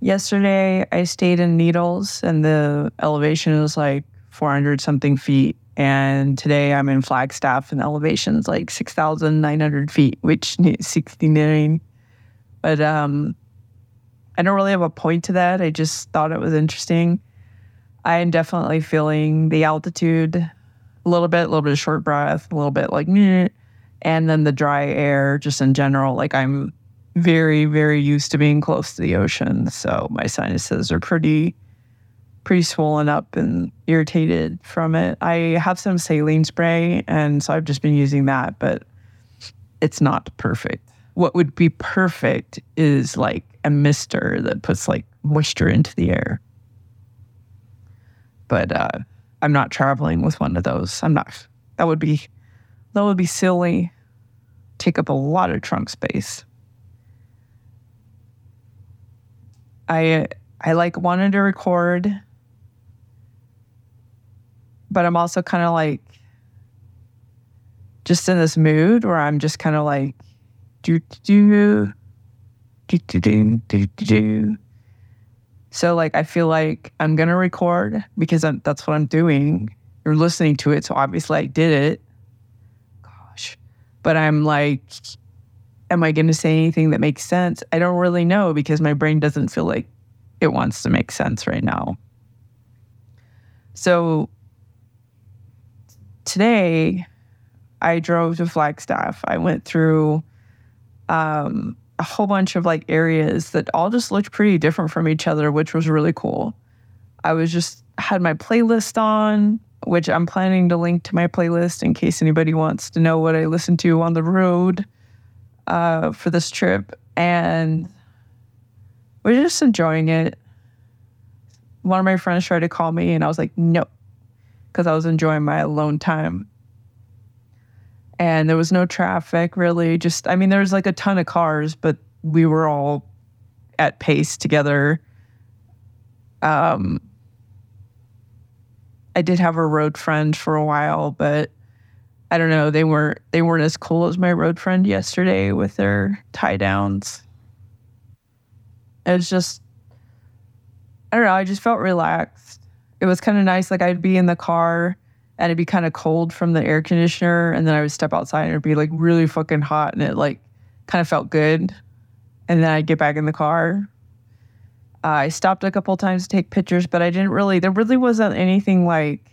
yesterday I stayed in Needles and the elevation was like 400 something feet. And today I'm in Flagstaff and the elevation's like 6,900 feet, which is 69. But um, I don't really have a point to that. I just thought it was interesting. I am definitely feeling the altitude a little bit, a little bit of short breath, a little bit like, Meh. and then the dry air just in general. Like I'm very, very used to being close to the ocean. So my sinuses are pretty, pretty swollen up and irritated from it. I have some saline spray, and so I've just been using that, but it's not perfect. What would be perfect is like a mister that puts like moisture into the air. But uh, I'm not traveling with one of those. I'm not. That would be that would be silly. Take up a lot of trunk space. I I like wanted to record, but I'm also kind of like just in this mood where I'm just kind of like do do do do do do do. So like I feel like I'm gonna record because I'm, that's what I'm doing. You're listening to it, so obviously I did it. Gosh, but I'm like am I going to say anything that makes sense? I don't really know because my brain doesn't feel like it wants to make sense right now. So today, I drove to Flagstaff. I went through um, a whole bunch of like areas that all just looked pretty different from each other, which was really cool. I was just had my playlist on, which I'm planning to link to my playlist in case anybody wants to know what I listen to on the road uh, for this trip, and we're just enjoying it. One of my friends tried to call me, and I was like, no, because I was enjoying my alone time. And there was no traffic really. Just, I mean, there was like a ton of cars, but we were all at pace together. Um, I did have a road friend for a while, but I don't know, they weren't they weren't as cool as my road friend yesterday with their tie downs. It was just I don't know, I just felt relaxed. It was kind of nice. Like I'd be in the car and it'd be kind of cold from the air conditioner, and then I would step outside and it'd be like really fucking hot and it like kind of felt good. And then I'd get back in the car. Uh, I stopped a couple times to take pictures, but I didn't really there really wasn't anything like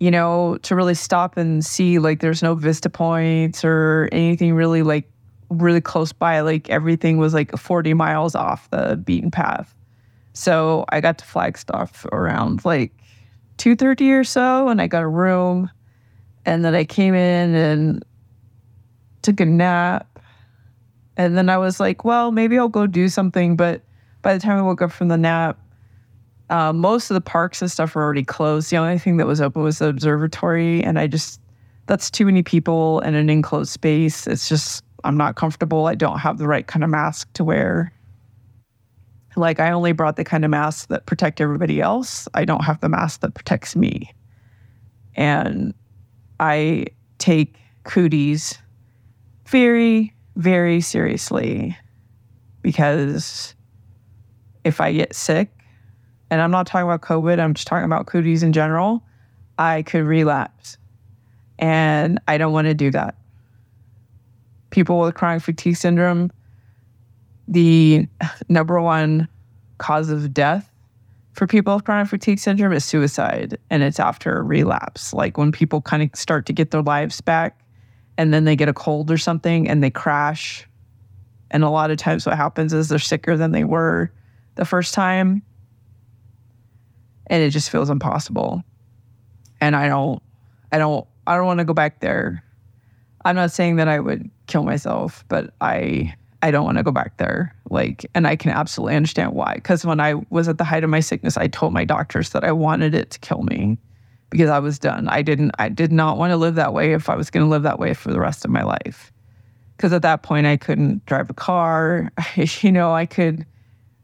you know, to really stop and see like there's no vista points or anything really like really close by. Like everything was like 40 miles off the beaten path. So I got to Flagstaff around like 2:30 or so and I got a room and then I came in and took a nap. And then I was like, well, maybe I'll go do something, but by the time I woke up from the nap, uh, most of the parks and stuff were already closed. The only thing that was open was the observatory, and I just that's too many people in an enclosed space. It's just I'm not comfortable. I don't have the right kind of mask to wear. Like I only brought the kind of mask that protect everybody else. I don't have the mask that protects me. And I take cooties very, very seriously because if I get sick, and I'm not talking about COVID, I'm just talking about cooties in general, I could relapse. And I don't want to do that. People with chronic fatigue syndrome, the number one cause of death for people with chronic fatigue syndrome is suicide. And it's after a relapse. Like when people kind of start to get their lives back and then they get a cold or something and they crash. And a lot of times what happens is they're sicker than they were the first time and it just feels impossible. And I don't, I don't, I don't want to go back there. I'm not saying that I would kill myself, but I, I don't want to go back there. Like, and I can absolutely understand why. Because when I was at the height of my sickness, I told my doctors that I wanted it to kill me because I was done. I didn't, I did not want to live that way if I was going to live that way for the rest of my life. Because at that point, I couldn't drive a car. you know, I could,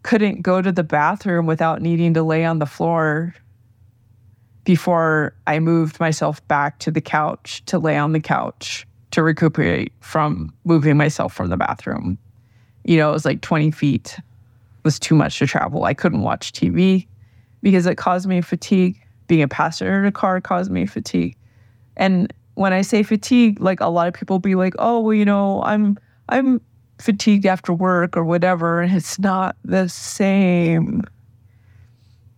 couldn't go to the bathroom without needing to lay on the floor before I moved myself back to the couch to lay on the couch to recuperate from moving myself from the bathroom. You know, it was like 20 feet was too much to travel. I couldn't watch TV because it caused me fatigue. Being a passenger in a car caused me fatigue. And when I say fatigue, like a lot of people be like, "Oh, well, you know, I'm I'm fatigued after work or whatever," and it's not the same.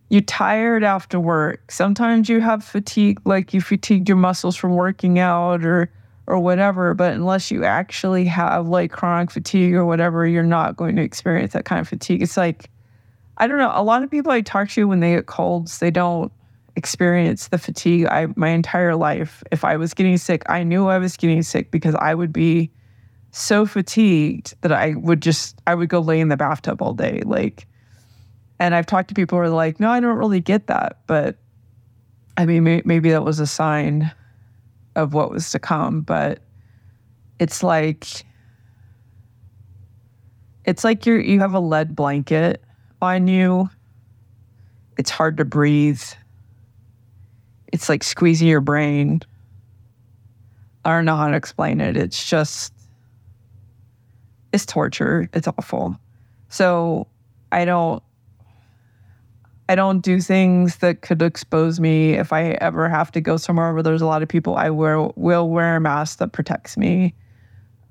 You're tired after work. Sometimes you have fatigue, like you fatigued your muscles from working out or or whatever. But unless you actually have like chronic fatigue or whatever, you're not going to experience that kind of fatigue. It's like, I don't know. A lot of people I talk to when they get colds, they don't experience the fatigue. I my entire life, if I was getting sick, I knew I was getting sick because I would be so fatigued that I would just I would go lay in the bathtub all day. Like and I've talked to people who are like, no, I don't really get that. But I mean, may- maybe that was a sign of what was to come, but it's like it's like you you have a lead blanket on you. It's hard to breathe. It's like squeezing your brain. I don't know how to explain it. It's just it's torture. It's awful. So I don't I don't do things that could expose me. If I ever have to go somewhere where there's a lot of people, I will will wear a mask that protects me.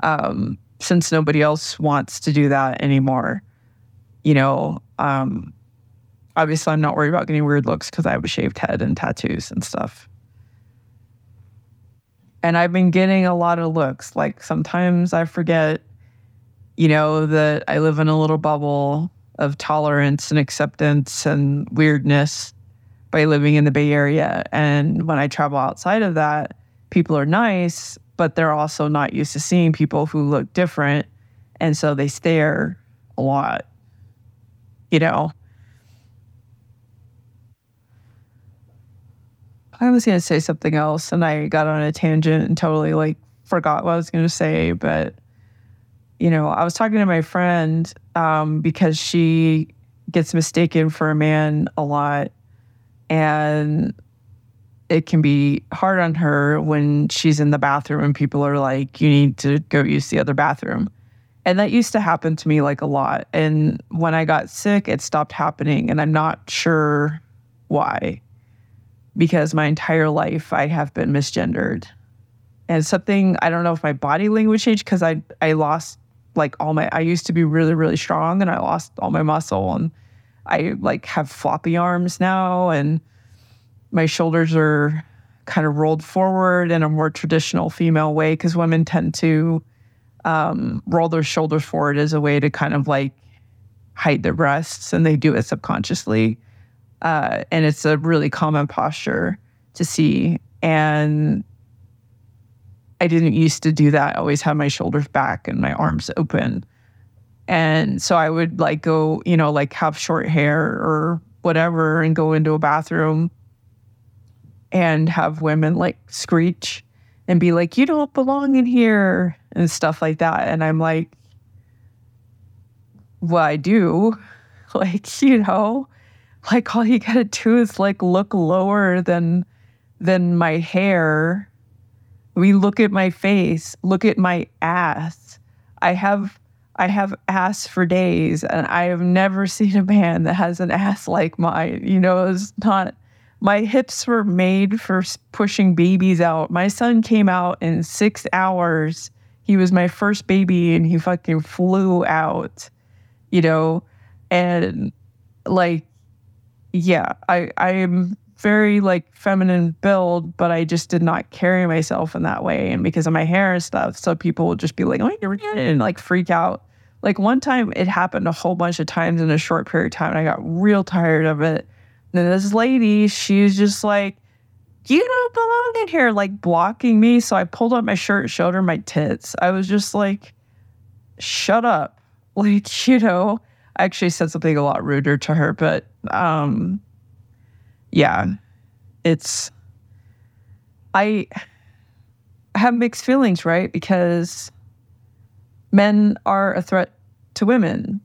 Um, since nobody else wants to do that anymore, you know. Um, obviously, I'm not worried about getting weird looks because I have a shaved head and tattoos and stuff. And I've been getting a lot of looks. Like sometimes I forget, you know, that I live in a little bubble of tolerance and acceptance and weirdness by living in the Bay Area. And when I travel outside of that, people are nice, but they're also not used to seeing people who look different. And so they stare a lot, you know. I was going to say something else and I got on a tangent and totally like forgot what I was going to say, but you know, I was talking to my friend um, because she gets mistaken for a man a lot. And it can be hard on her when she's in the bathroom and people are like, you need to go use the other bathroom. And that used to happen to me like a lot. And when I got sick, it stopped happening. And I'm not sure why, because my entire life I have been misgendered. And something, I don't know if my body language changed because I, I lost like all my I used to be really really strong and I lost all my muscle and I like have floppy arms now and my shoulders are kind of rolled forward in a more traditional female way because women tend to um, roll their shoulders forward as a way to kind of like hide their breasts and they do it subconsciously uh, and it's a really common posture to see. And I didn't used to do that. I always had my shoulders back and my arms open. And so I would like go, you know, like have short hair or whatever and go into a bathroom and have women like screech and be like, you don't belong in here and stuff like that. And I'm like, well, I do. Like, you know, like all you gotta do is like look lower than than my hair we look at my face, look at my ass. I have I have ass for days and I have never seen a man that has an ass like mine. You know, it's not my hips were made for pushing babies out. My son came out in 6 hours. He was my first baby and he fucking flew out. You know, and like yeah, I I am very like feminine build, but I just did not carry myself in that way. And because of my hair and stuff, so people would just be like, oh, you're and like freak out. Like one time it happened a whole bunch of times in a short period of time, and I got real tired of it. And then this lady, she's just like, you don't belong in here, like blocking me. So I pulled up my shirt, showed her my tits. I was just like, shut up. Like, you know, I actually said something a lot ruder to her, but um yeah, it's I have mixed feelings, right? Because men are a threat to women.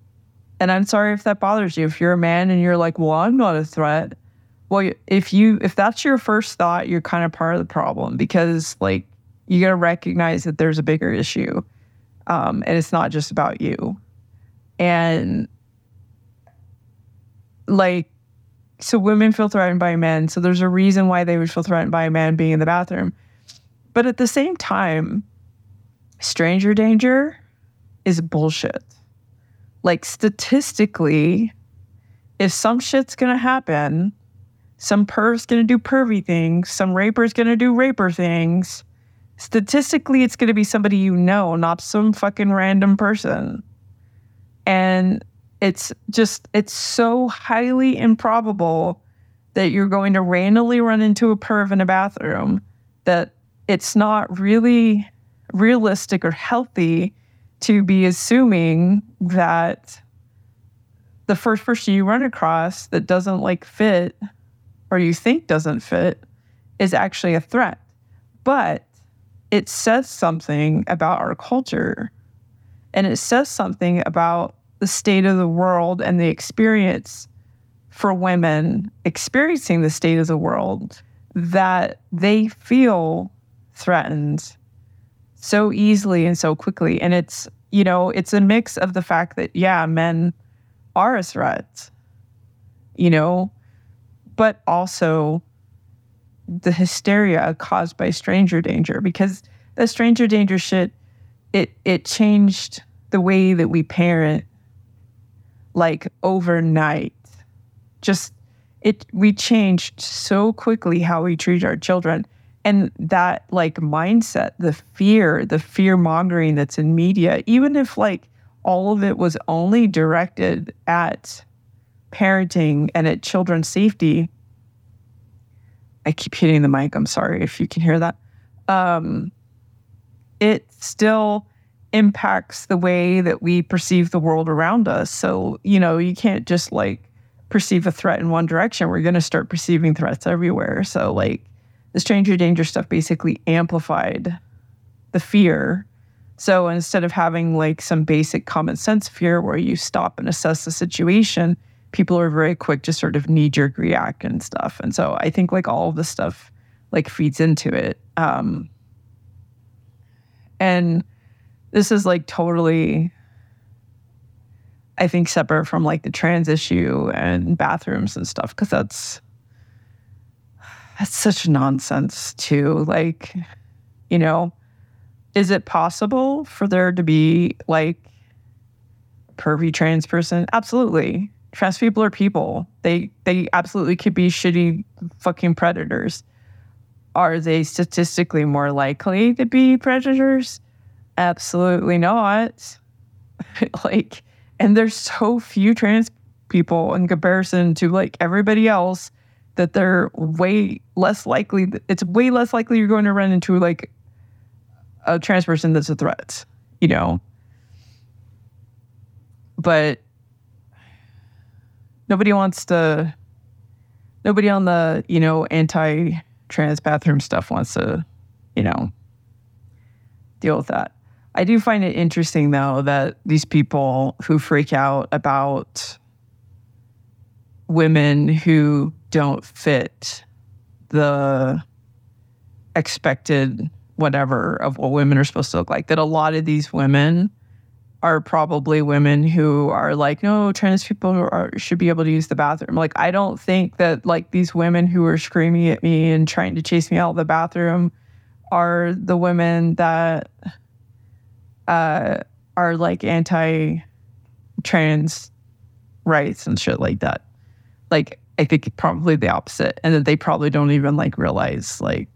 And I'm sorry if that bothers you. If you're a man and you're like, well, I'm not a threat. Well, if you if that's your first thought, you're kind of part of the problem because like you got to recognize that there's a bigger issue, um, and it's not just about you. And like so women feel threatened by men so there's a reason why they would feel threatened by a man being in the bathroom. But at the same time stranger danger is bullshit. Like statistically if some shit's gonna happen some perv's gonna do pervy things some raper's gonna do raper things statistically it's gonna be somebody you know not some fucking random person. And it's just it's so highly improbable that you're going to randomly run into a perv in a bathroom that it's not really realistic or healthy to be assuming that the first person you run across that doesn't like fit or you think doesn't fit is actually a threat. But it says something about our culture and it says something about the state of the world and the experience for women experiencing the state of the world that they feel threatened so easily and so quickly. And it's, you know, it's a mix of the fact that, yeah, men are a threat, you know, but also the hysteria caused by stranger danger because the stranger danger shit it it changed the way that we parent like overnight. Just it we changed so quickly how we treat our children. And that like mindset, the fear, the fear mongering that's in media, even if like all of it was only directed at parenting and at children's safety. I keep hitting the mic. I'm sorry if you can hear that. Um, it still impacts the way that we perceive the world around us. So, you know, you can't just like perceive a threat in one direction. We're going to start perceiving threats everywhere. So, like, the stranger danger stuff basically amplified the fear. So, instead of having like some basic common sense fear where you stop and assess the situation, people are very quick to sort of knee jerk react and stuff. And so, I think like all of this stuff like feeds into it. Um, and this is like totally I think separate from like the trans issue and bathrooms and stuff because that's that's such nonsense too. Like, you know, is it possible for there to be like pervy trans person? Absolutely. Trans people are people. They they absolutely could be shitty fucking predators. Are they statistically more likely to be predators? Absolutely not. like, and there's so few trans people in comparison to like everybody else that they're way less likely. It's way less likely you're going to run into like a trans person that's a threat, you know? But nobody wants to, nobody on the, you know, anti trans bathroom stuff wants to, you know, deal with that. I do find it interesting, though, that these people who freak out about women who don't fit the expected whatever of what women are supposed to look like, that a lot of these women are probably women who are like, no, trans people are, should be able to use the bathroom. Like, I don't think that like these women who are screaming at me and trying to chase me out of the bathroom are the women that uh, are like anti trans rights and shit like that. Like, I think probably the opposite. And that they probably don't even like realize like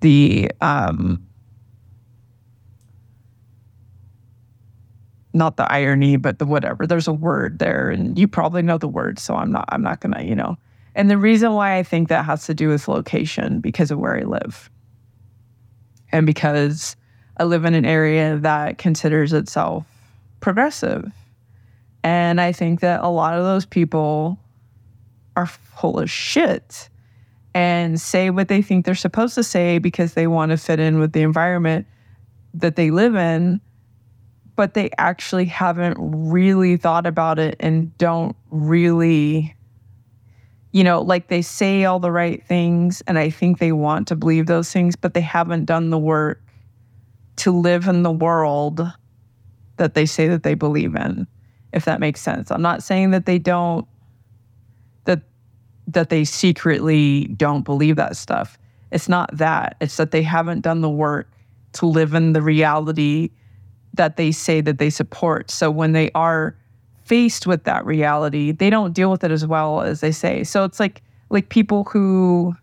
the um not the irony, but the whatever. There's a word there and you probably know the word, so I'm not I'm not gonna, you know. And the reason why I think that has to do with location because of where I live. And because I live in an area that considers itself progressive. And I think that a lot of those people are full of shit and say what they think they're supposed to say because they want to fit in with the environment that they live in, but they actually haven't really thought about it and don't really, you know, like they say all the right things. And I think they want to believe those things, but they haven't done the work to live in the world that they say that they believe in. if that makes sense. I'm not saying that they don't that that they secretly don't believe that stuff. It's not that. It's that they haven't done the work to live in the reality that they say that they support. So when they are faced with that reality, they don't deal with it as well as they say. So it's like like people who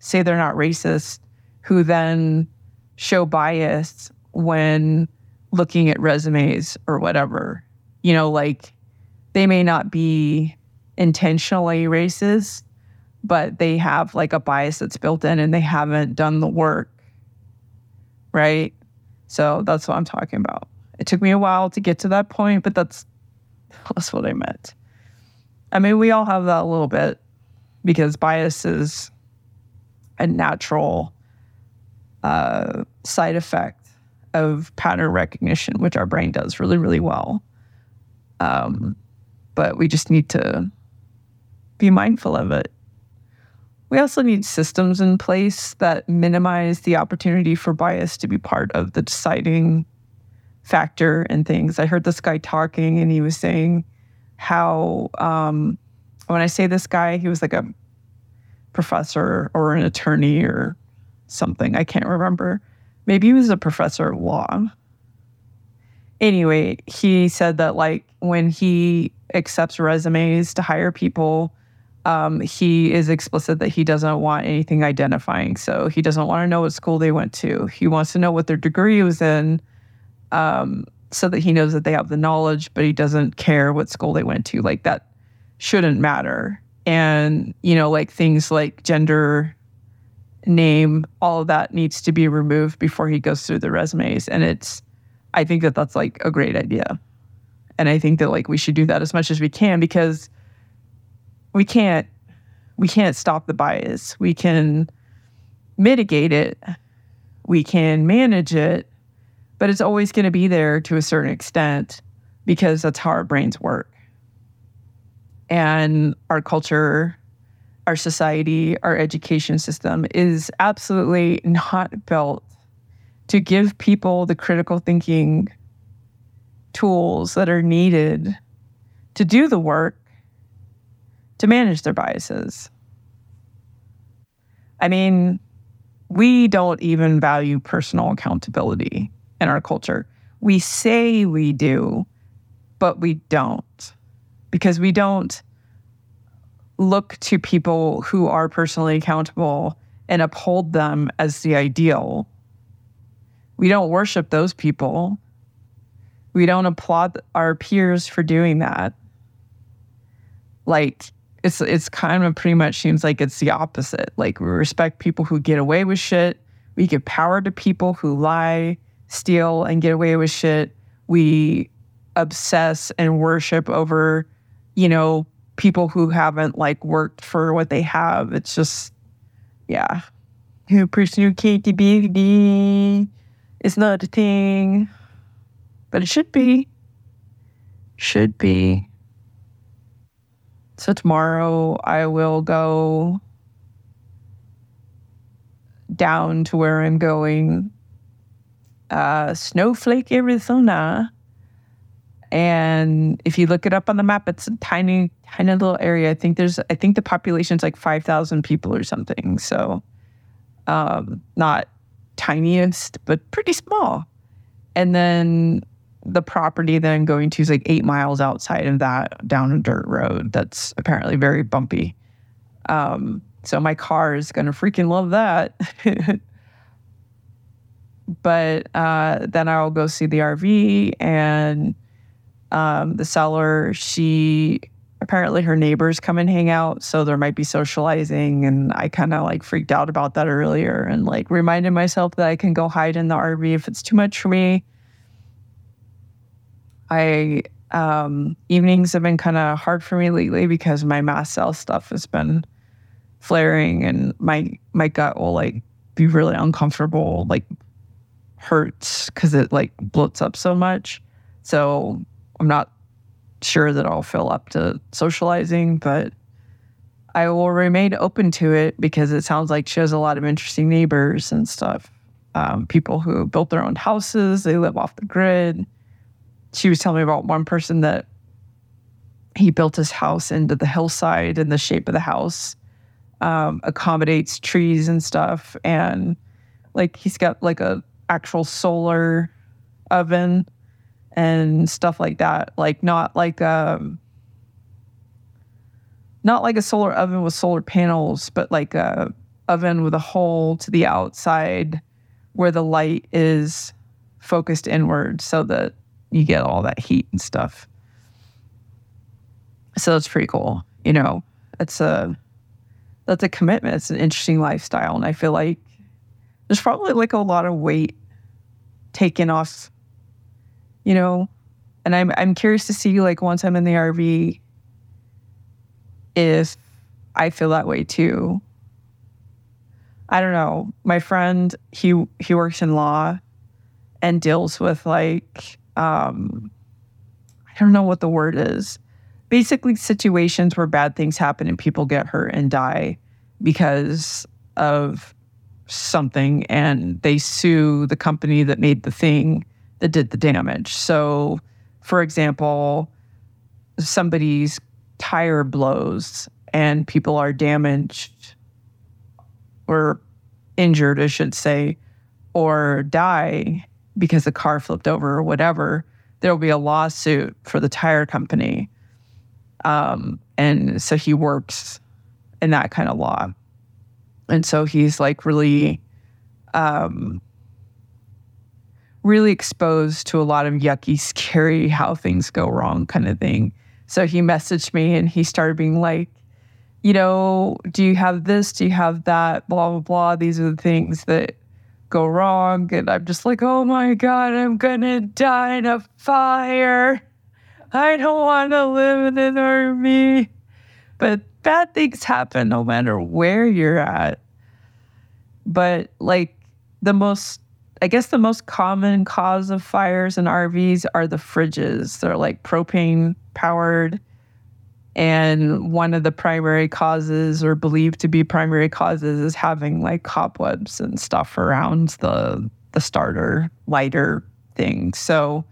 say they're not racist who then show bias when looking at resumes or whatever. You know, like they may not be intentionally racist, but they have like a bias that's built in and they haven't done the work. Right. So that's what I'm talking about. It took me a while to get to that point, but that's that's what I meant. I mean, we all have that a little bit because bias is a natural uh, side effect of pattern recognition, which our brain does really, really well. Um, but we just need to be mindful of it. We also need systems in place that minimize the opportunity for bias to be part of the deciding factor in things. I heard this guy talking and he was saying how, um, when I say this guy, he was like a professor or an attorney or something. I can't remember. Maybe he was a professor of law. Anyway, he said that like when he accepts resumes to hire people, um, he is explicit that he doesn't want anything identifying. So he doesn't want to know what school they went to. He wants to know what their degree was in, um, so that he knows that they have the knowledge, but he doesn't care what school they went to. Like that shouldn't matter. And you know, like things like gender name, all of that needs to be removed before he goes through the resumes. And it's, I think that that's like a great idea. And I think that like we should do that as much as we can because we can't, we can't stop the bias. We can mitigate it. We can manage it, but it's always going to be there to a certain extent because that's how our brains work. And our culture our society, our education system is absolutely not built to give people the critical thinking tools that are needed to do the work to manage their biases. I mean, we don't even value personal accountability in our culture. We say we do, but we don't because we don't look to people who are personally accountable and uphold them as the ideal. We don't worship those people. We don't applaud our peers for doing that. Like it's it's kind of pretty much seems like it's the opposite. Like we respect people who get away with shit. We give power to people who lie, steal, and get away with shit. We obsess and worship over, you know, people who haven't like worked for what they have. It's just, yeah. Who pursue KTBD is not a thing, but it should be. Should be. So tomorrow I will go down to where I'm going, uh, Snowflake, Arizona and if you look it up on the map, it's a tiny, tiny little area. I think there's, I think the population's like 5,000 people or something. So um, not tiniest, but pretty small. And then the property that I'm going to is like eight miles outside of that down a dirt road that's apparently very bumpy. Um, so my car is going to freaking love that. but uh, then I'll go see the RV and um, the seller, she apparently her neighbors come and hang out, so there might be socializing. And I kind of like freaked out about that earlier and like reminded myself that I can go hide in the RV if it's too much for me. I um, evenings have been kind of hard for me lately because my mast cell stuff has been flaring and my my gut will like be really uncomfortable, like hurts because it like bloats up so much. So I'm not sure that I'll fill up to socializing, but I will remain open to it because it sounds like she has a lot of interesting neighbors and stuff. Um, people who built their own houses, they live off the grid. She was telling me about one person that he built his house into the hillside and the shape of the house um, accommodates trees and stuff and like he's got like a actual solar oven and stuff like that. Like not like um not like a solar oven with solar panels but like a oven with a hole to the outside where the light is focused inward so that you get all that heat and stuff. So that's pretty cool you know? It's a that's a commitment. It's an interesting lifestyle and i feel like there's probably like a lot of weight taken off you know and i'm i'm curious to see like once i'm in the rv if i feel that way too. I don't know. My friend he he works in law and deals with like um i don't know what the word is. Basically situations where bad things happen and people get hurt and die because of something and they sue the company that made the thing that did the damage. So, for example, somebody's tire blows and people are damaged or injured, I should say, or die because the car flipped over or whatever, there will be a lawsuit for the tire company. Um, and so he works in that kind of law. And so he's like really, um, really exposed to a lot of yucky, scary, how things go wrong kind of thing. So he messaged me and he started being like, you know, do you have this? Do you have that? Blah, blah, blah. These are the things that go wrong. And I'm just like, oh my God, I'm going to die in a fire. I don't want to live in an RV. But bad things happen no matter where you're at. But like the most, I guess the most common cause of fires in RVs are the fridges. They're like propane powered. And one of the primary causes, or believed to be primary causes, is having like cobwebs and stuff around the the starter lighter thing. So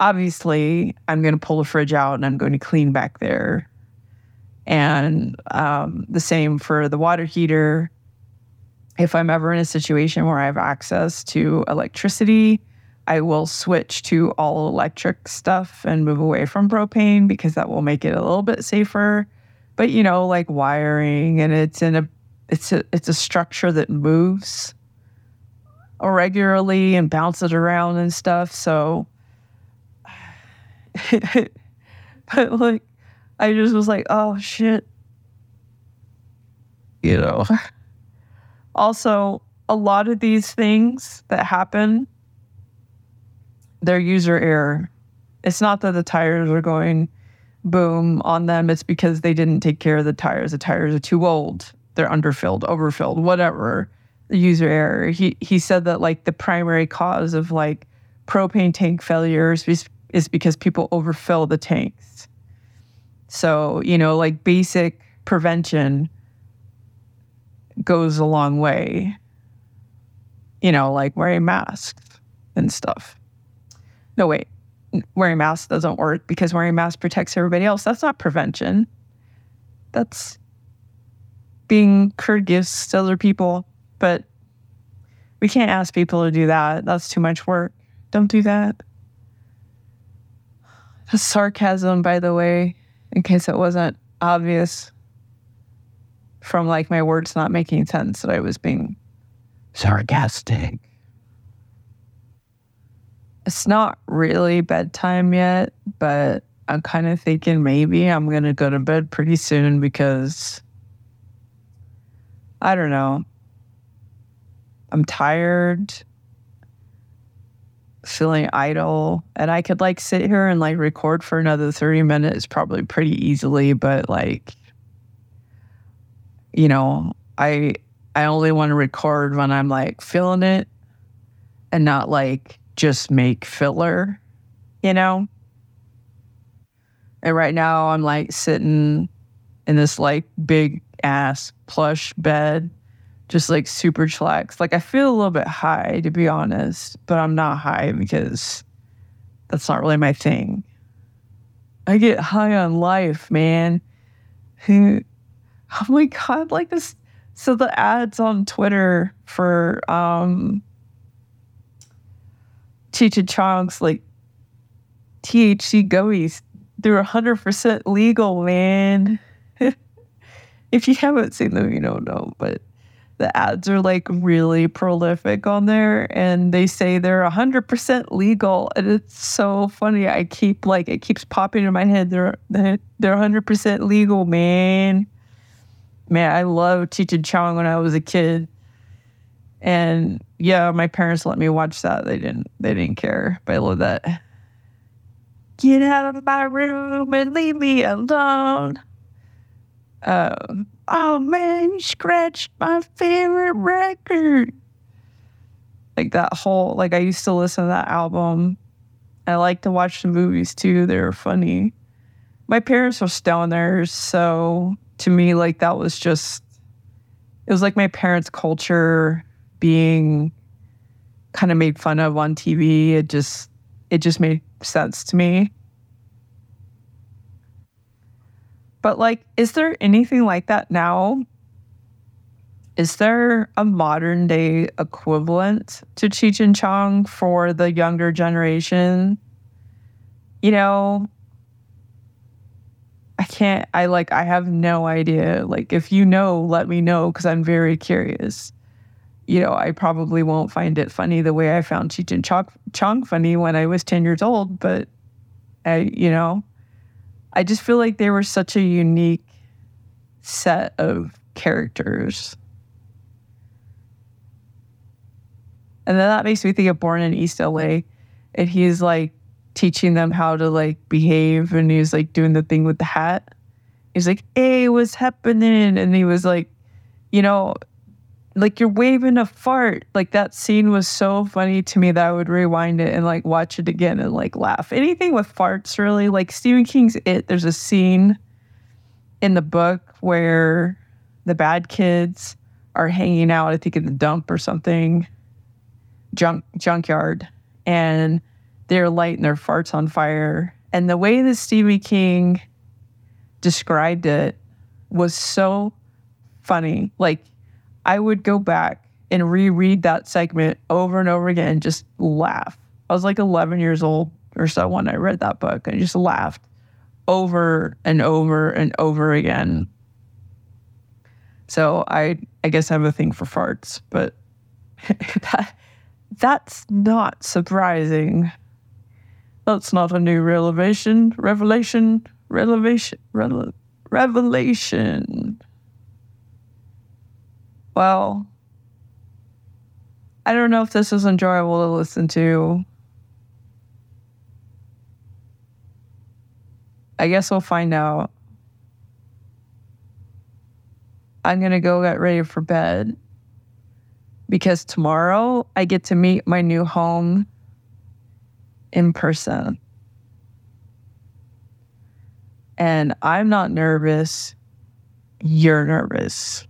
obviously, I'm going to pull the fridge out and I'm going to clean back there and um, the same for the water heater. If I'm ever in a situation where I have access to electricity, I will switch to all electric stuff and move away from propane because that will make it a little bit safer. But you know, like wiring and it's in a it's a it's a structure that moves regularly and bounces around and stuff. So but like I just was like, oh shit. You know. also, a lot of these things that happen, they're user error. It's not that the tires are going boom on them, it's because they didn't take care of the tires. The tires are too old, they're underfilled, overfilled, whatever. The user error. He he said that like the primary cause of like propane tank failures is, is because people overfill the tanks. So, you know, like basic prevention goes a long way. You know, like wearing masks and stuff. No, wait, wearing masks doesn't work because wearing masks protects everybody else. That's not prevention. That's being courteous to other people. But we can't ask people to do that. That's too much work. Don't do that. That's sarcasm, by the way in case it wasn't obvious from like my words not making sense that I was being sarcastic. It's not really bedtime yet, but I'm kind of thinking maybe I'm going to go to bed pretty soon because I don't know. I'm tired feeling idle and I could like sit here and like record for another 30 minutes probably pretty easily, but like you know, I I only want to record when I'm like feeling it and not like just make filler, you know? And right now I'm like sitting in this like big ass plush bed just like super chillaxed. Like I feel a little bit high to be honest, but I'm not high because that's not really my thing. I get high on life, man. oh my god, like this so the ads on Twitter for um Cheech Chong's like THC gummies, they're hundred percent legal, man. if you haven't seen them, you don't know, but the ads are like really prolific on there and they say they're 100% legal and it's so funny i keep like it keeps popping in my head they're they're 100% legal man man i loved Cheech Chong when i was a kid and yeah my parents let me watch that they didn't they didn't care but i love that get out of my room and leave me alone um oh man, you scratched my favorite record. Like that whole, like I used to listen to that album. I like to watch the movies too. They're funny. My parents were stoners, so to me, like that was just, it was like my parents' culture being kind of made fun of on TV. It just, it just made sense to me. But like, is there anything like that now? Is there a modern day equivalent to Cheech and Chong for the younger generation? You know, I can't, I like, I have no idea. Like, if you know, let me know because I'm very curious. You know, I probably won't find it funny the way I found Cheech and Chong, Chong funny when I was 10 years old, but I, you know, I just feel like they were such a unique set of characters. And then that makes me think of Born in East LA. And he's like teaching them how to like behave and he was like doing the thing with the hat. He's like, hey, what's happening? And he was like, you know, like you're waving a fart. Like that scene was so funny to me that I would rewind it and like watch it again and like laugh. Anything with farts, really. Like Stephen King's It, there's a scene in the book where the bad kids are hanging out, I think in the dump or something, junk junkyard, and they're lighting their farts on fire. And the way that Stephen King described it was so funny. Like I would go back and reread that segment over and over again and just laugh. I was like 11 years old or so when I read that book and just laughed over and over and over again. So I I guess I have a thing for farts, but that, that's not surprising. That's not a new revelation, revelation, revelation, revelation well, I don't know if this is enjoyable to listen to. I guess we'll find out. I'm going to go get ready for bed because tomorrow I get to meet my new home in person. And I'm not nervous. You're nervous.